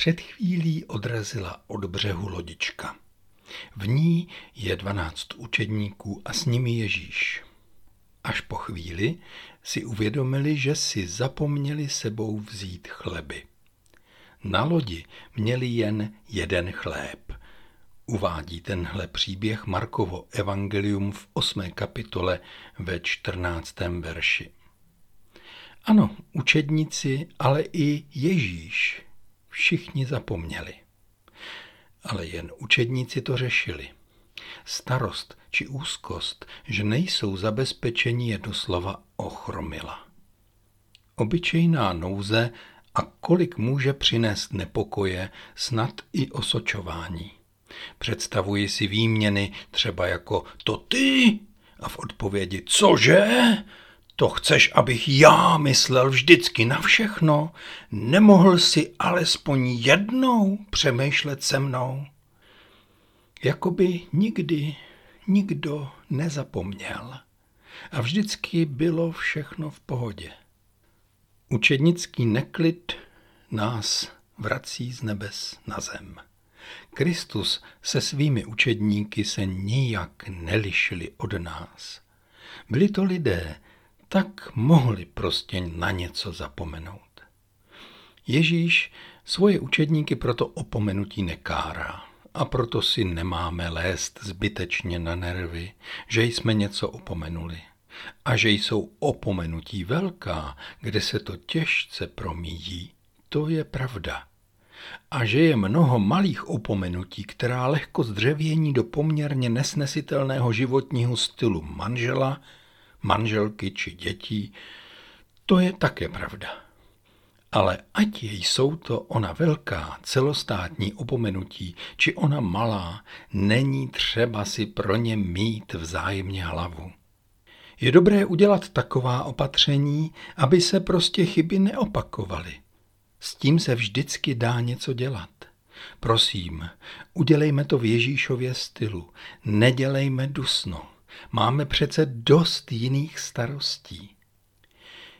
Před chvílí odrazila od břehu lodička. V ní je dvanáct učedníků a s nimi Ježíš. Až po chvíli si uvědomili, že si zapomněli sebou vzít chleby. Na lodi měli jen jeden chléb. Uvádí tenhle příběh Markovo evangelium v 8. kapitole ve 14. verši. Ano, učedníci, ale i Ježíš všichni zapomněli. Ale jen učedníci to řešili. Starost či úzkost, že nejsou zabezpečení, je doslova ochromila. Obyčejná nouze a kolik může přinést nepokoje, snad i osočování. Představuji si výměny třeba jako to ty a v odpovědi cože? To chceš, abych já myslel vždycky na všechno? Nemohl si alespoň jednou přemýšlet se mnou? Jakoby nikdy nikdo nezapomněl a vždycky bylo všechno v pohodě. Učednický neklid nás vrací z nebes na zem. Kristus se svými učedníky se nijak nelišili od nás. Byli to lidé, tak mohli prostě na něco zapomenout. Ježíš svoje učedníky proto opomenutí nekárá a proto si nemáme lézt zbytečně na nervy, že jsme něco opomenuli. A že jsou opomenutí velká, kde se to těžce promíjí, to je pravda. A že je mnoho malých opomenutí, která lehko zdřevění do poměrně nesnesitelného životního stylu manžela, manželky či dětí, to je také pravda. Ale ať jsou to ona velká celostátní opomenutí, či ona malá, není třeba si pro ně mít vzájemně hlavu. Je dobré udělat taková opatření, aby se prostě chyby neopakovaly. S tím se vždycky dá něco dělat. Prosím, udělejme to v Ježíšově stylu. Nedělejme dusno. Máme přece dost jiných starostí.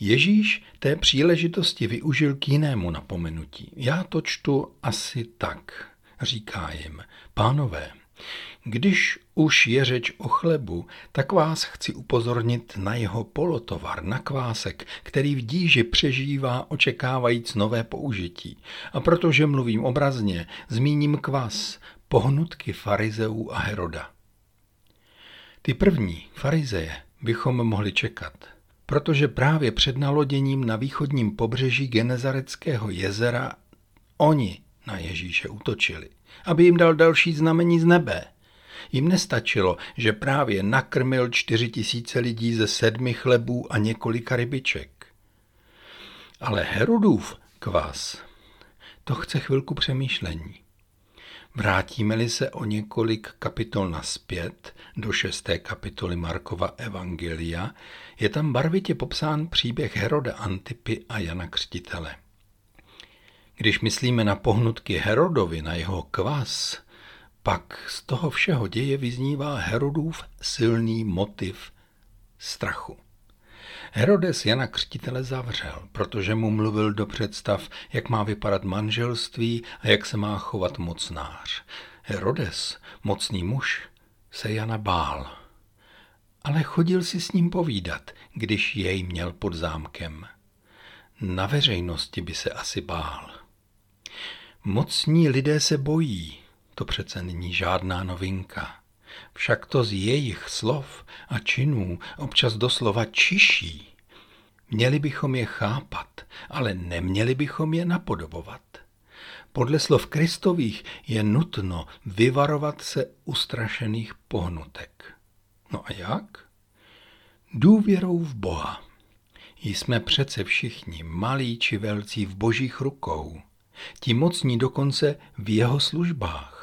Ježíš té příležitosti využil k jinému napomenutí. Já to čtu asi tak, říká jim. Pánové, když už je řeč o chlebu, tak vás chci upozornit na jeho polotovar, na kvásek, který v díži přežívá očekávajíc nové použití. A protože mluvím obrazně, zmíním kvas, pohnutky farizeů a Heroda. Ty první, farizeje, bychom mohli čekat, protože právě před naloděním na východním pobřeží Genezareckého jezera oni na Ježíše utočili, aby jim dal další znamení z nebe. Jim nestačilo, že právě nakrmil čtyři tisíce lidí ze sedmi chlebů a několika rybiček. Ale Herodův kvas, to chce chvilku přemýšlení. Vrátíme-li se o několik kapitol naspět do šesté kapitoly Markova Evangelia, je tam barvitě popsán příběh Heroda Antipy a Jana Křtitele. Když myslíme na pohnutky Herodovi, na jeho kvas, pak z toho všeho děje vyznívá Herodův silný motiv strachu. Herodes Jana Křtitele zavřel, protože mu mluvil do představ, jak má vypadat manželství a jak se má chovat mocnář. Herodes, mocný muž, se Jana bál. Ale chodil si s ním povídat, když jej měl pod zámkem. Na veřejnosti by se asi bál. Mocní lidé se bojí, to přece není žádná novinka. Však to z jejich slov a činů občas doslova čiší. Měli bychom je chápat, ale neměli bychom je napodobovat. Podle slov Kristových je nutno vyvarovat se ustrašených pohnutek. No a jak? Důvěrou v Boha. Jsme přece všichni, malí či velcí, v božích rukou. Ti mocní dokonce v jeho službách.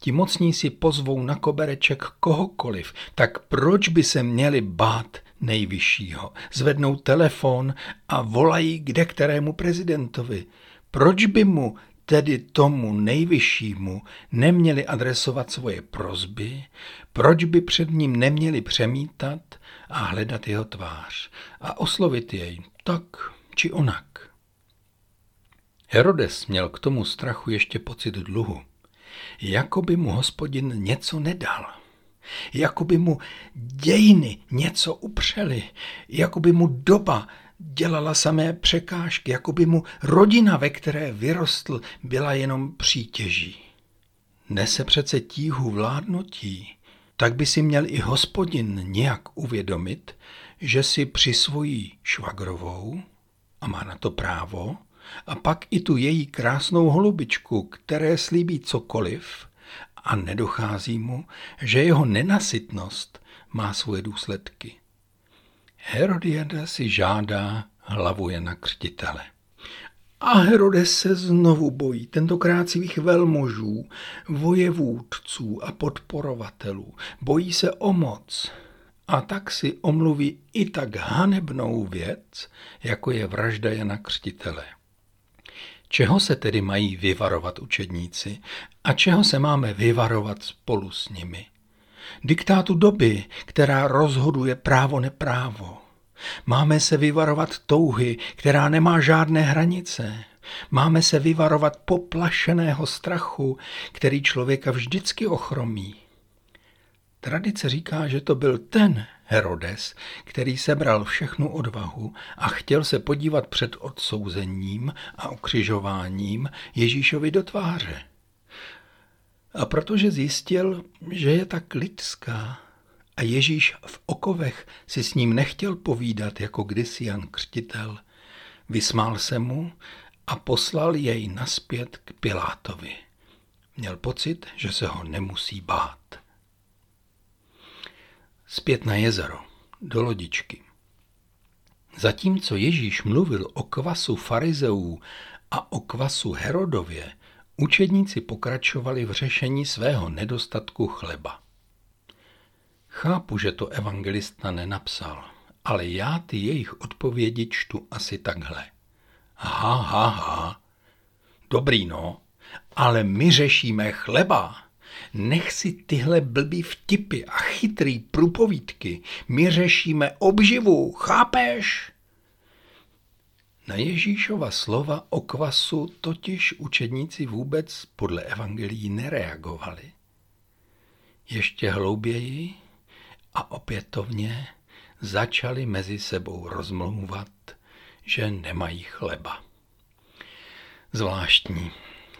Ti mocní si pozvou na kobereček kohokoliv, tak proč by se měli bát nejvyššího? Zvednou telefon a volají kde kterému prezidentovi. Proč by mu, tedy tomu nejvyššímu, neměli adresovat svoje prozby? Proč by před ním neměli přemítat a hledat jeho tvář a oslovit jej tak či onak? Herodes měl k tomu strachu ještě pocit dluhu. Jako by mu hospodin něco nedal. Jako by mu dějiny něco upřely. Jako by mu doba dělala samé překážky. Jako by mu rodina, ve které vyrostl, byla jenom přítěží. Nese přece tíhu vládnutí, tak by si měl i hospodin nějak uvědomit, že si přisvojí švagrovou, a má na to právo, a pak i tu její krásnou holubičku, které slíbí cokoliv a nedochází mu, že jeho nenasytnost má svoje důsledky. Herodiada si žádá hlavu Jana Křtitele. A Herodes se znovu bojí, tentokrát svých velmožů, vojevůdců a podporovatelů. Bojí se o moc a tak si omluví i tak hanebnou věc, jako je vražda Jana Křtitele. Čeho se tedy mají vyvarovat učedníci a čeho se máme vyvarovat spolu s nimi? Diktátu doby, která rozhoduje právo neprávo. Máme se vyvarovat touhy, která nemá žádné hranice. Máme se vyvarovat poplašeného strachu, který člověka vždycky ochromí. Tradice říká, že to byl ten Herodes, který sebral všechnu odvahu a chtěl se podívat před odsouzením a ukřižováním Ježíšovi do tváře. A protože zjistil, že je tak lidská a Ježíš v okovech si s ním nechtěl povídat jako kdysi Jan Křtitel, vysmál se mu a poslal jej naspět k Pilátovi. Měl pocit, že se ho nemusí bát. Zpět na jezero, do lodičky. Zatímco Ježíš mluvil o kvasu farizeů a o kvasu Herodově, učedníci pokračovali v řešení svého nedostatku chleba. Chápu, že to evangelista nenapsal, ale já ty jejich odpovědi čtu asi takhle. Ha, ha, ha. Dobrý no, ale my řešíme chleba. Nech si tyhle blbý vtipy a chytrý průpovídky. My řešíme obživu, chápeš? Na Ježíšova slova o kvasu totiž učedníci vůbec podle evangelií nereagovali. Ještě hlouběji a opětovně začali mezi sebou rozmlouvat, že nemají chleba. Zvláštní,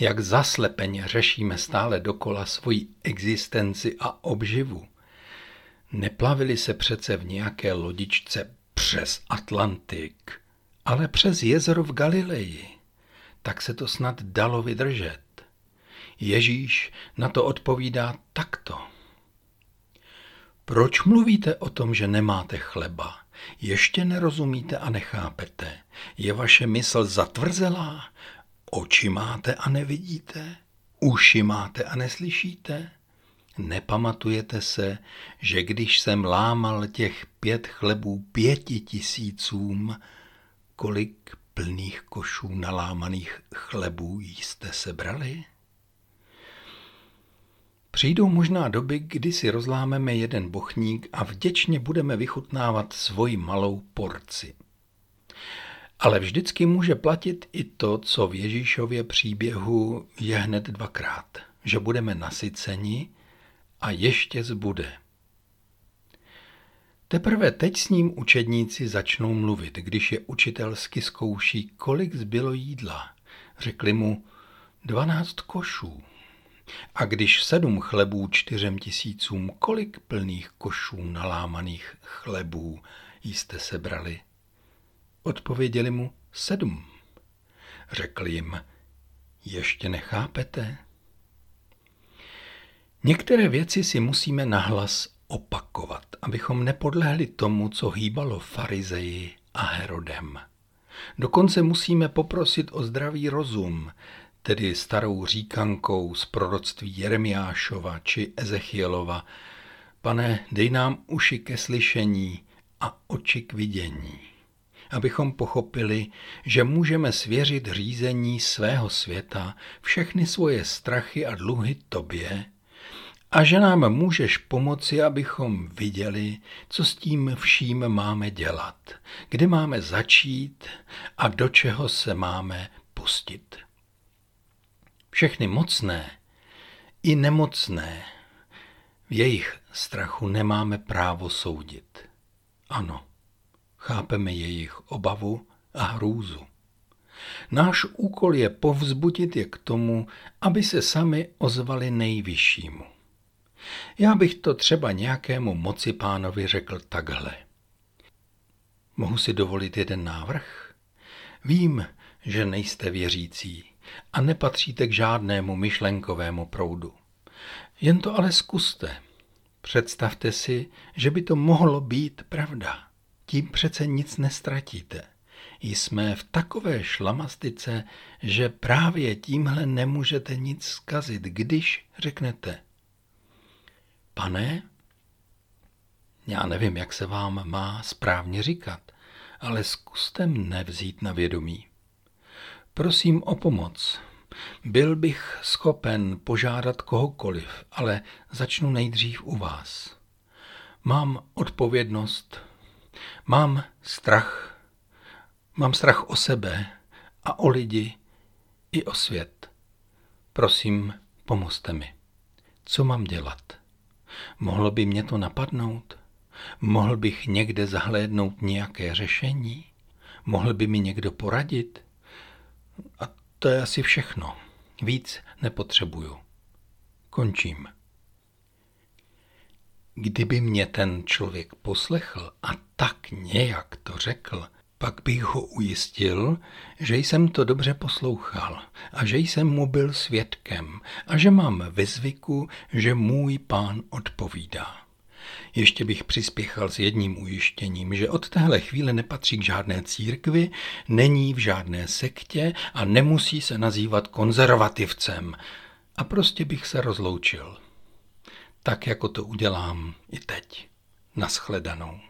jak zaslepeně řešíme stále dokola svoji existenci a obživu. Neplavili se přece v nějaké lodičce přes Atlantik, ale přes jezero v Galileji. Tak se to snad dalo vydržet. Ježíš na to odpovídá takto. Proč mluvíte o tom, že nemáte chleba? Ještě nerozumíte a nechápete. Je vaše mysl zatvrzelá? Oči máte a nevidíte? Uši máte a neslyšíte? Nepamatujete se, že když jsem lámal těch pět chlebů pěti tisícům, kolik plných košů nalámaných chlebů jste sebrali? Přijdou možná doby, kdy si rozlámeme jeden bochník a vděčně budeme vychutnávat svoji malou porci. Ale vždycky může platit i to, co v Ježíšově příběhu je hned dvakrát, že budeme nasyceni a ještě zbude. Teprve teď s ním učedníci začnou mluvit, když je učitelsky zkouší, kolik zbylo jídla. Řekli mu dvanáct košů. A když sedm chlebů čtyřem tisícům, kolik plných košů nalámaných chlebů jste sebrali? Odpověděli mu sedm. Řekl jim, ještě nechápete? Některé věci si musíme nahlas opakovat, abychom nepodlehli tomu, co hýbalo farizeji a Herodem. Dokonce musíme poprosit o zdravý rozum, tedy starou říkankou z proroctví Jeremiášova či Ezechielova. Pane, dej nám uši ke slyšení a oči k vidění, abychom pochopili, že můžeme svěřit řízení svého světa, všechny svoje strachy a dluhy tobě, a že nám můžeš pomoci, abychom viděli, co s tím vším máme dělat, kde máme začít a do čeho se máme odpustit. Všechny mocné i nemocné v jejich strachu nemáme právo soudit. Ano, chápeme jejich obavu a hrůzu. Náš úkol je povzbudit je k tomu, aby se sami ozvali nejvyššímu. Já bych to třeba nějakému moci pánovi řekl takhle. Mohu si dovolit jeden návrh? Vím, že nejste věřící a nepatříte k žádnému myšlenkovému proudu. Jen to ale zkuste. Představte si, že by to mohlo být pravda. Tím přece nic nestratíte. Jsme v takové šlamastice, že právě tímhle nemůžete nic zkazit, když řeknete Pane, já nevím, jak se vám má správně říkat, ale zkuste mne vzít na vědomí. Prosím o pomoc. Byl bych schopen požádat kohokoliv, ale začnu nejdřív u vás. Mám odpovědnost, mám strach, mám strach o sebe a o lidi i o svět. Prosím, pomozte mi. Co mám dělat? Mohlo by mě to napadnout? Mohl bych někde zahlédnout nějaké řešení? Mohl by mi někdo poradit? A to je asi všechno. Víc nepotřebuju. Končím. Kdyby mě ten člověk poslechl a tak nějak to řekl, pak bych ho ujistil, že jsem to dobře poslouchal a že jsem mu byl svědkem a že mám ve zvyku, že můj pán odpovídá. Ještě bych přispěchal s jedním ujištěním, že od téhle chvíle nepatří k žádné církvi, není v žádné sektě a nemusí se nazývat konzervativcem. A prostě bych se rozloučil. Tak, jako to udělám i teď. Naschledanou.